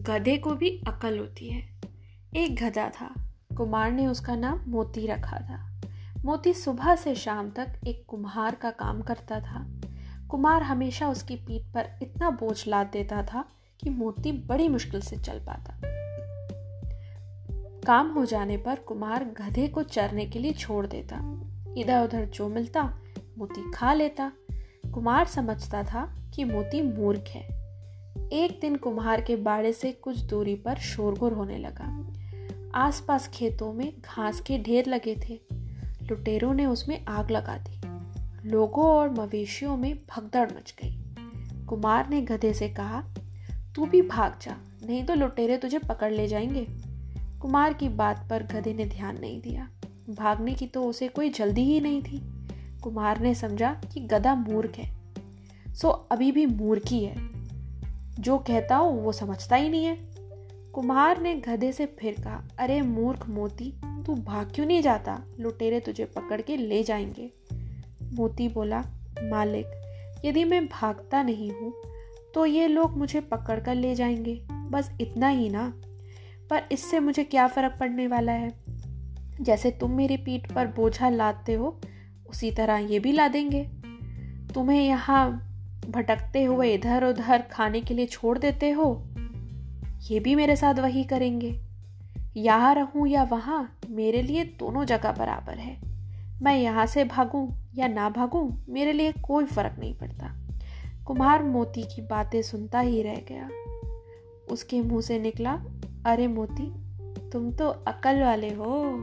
गधे को भी अकल होती है। एक गधा था। कुमार ने उसका नाम मोती रखा था। मोती सुबह से शाम तक एक कुम्हार का काम करता था। कुमार हमेशा उसकी पीठ पर इतना बोझ लाद देता था कि मोती बड़ी मुश्किल से चल पाता। काम हो जाने पर कुमार गधे को चरने के लिए छोड़ देता। इधर उधर जो मिलता, मोती खा लेता। कुमार समझता था कि मोती मूर्ख है। एक दिन कुम्हार के बाड़े से कुछ दूरी पर शोरगुल होने लगा। आसपास खेतों में घास के ढेर लगे थे। लुटेरों ने उसमें आग लगा दी। लोगों और मवेशियों में भगदड़ मच गई। कुमार ने गधे से कहा, तू भी भाग जा, नहीं तो लुटेरे तुझे पकड़ ले जाएँगे। कुमार की बात पर गधे ने ध्यान नहीं दिया। भागने की तो उसे कोई जल्दी ही नहीं थी। कुमार ने समझा कि गधा मूर्ख है। सो अभी भी मूर्खी है। जो कहता हूँ, वो समझता ही नहीं है। कुम्हार ने गधे से फिर कहा, अरे मूर्ख मोती, तू भाग क्यों नहीं जाता? लुटेरे तुझे पकड़ के ले जाएँगे। मोती बोला, मालिक, यदि मैं भागता नहीं हूँ तो ये लोग मुझे पकड़ कर ले जाएँगे। बस इतना ही ना? पर इससे मुझे क्या फ़र्क पड़ने वाला है? जैसे तुम मेरी पीठ पर बोझा लादते हो, उसी तरह ये भी ला देंगे। तुम्हें यहाँ भटकते हुए इधर उधर खाने के लिए छोड़ देते हो? ये भी मेरे साथ वही करेंगे। यहाँ रहूँ या वहाँ, मेरे लिए दोनों जगह बराबर है। मैं यहाँ से भागूं या ना भागूं, मेरे लिए कोई फ़र्क नहीं पड़ता। कुम्हार मोती की बातें सुनता ही रह गया। उसके मुँह से निकला, अरे मोती, तुम तो अकल वाले हो।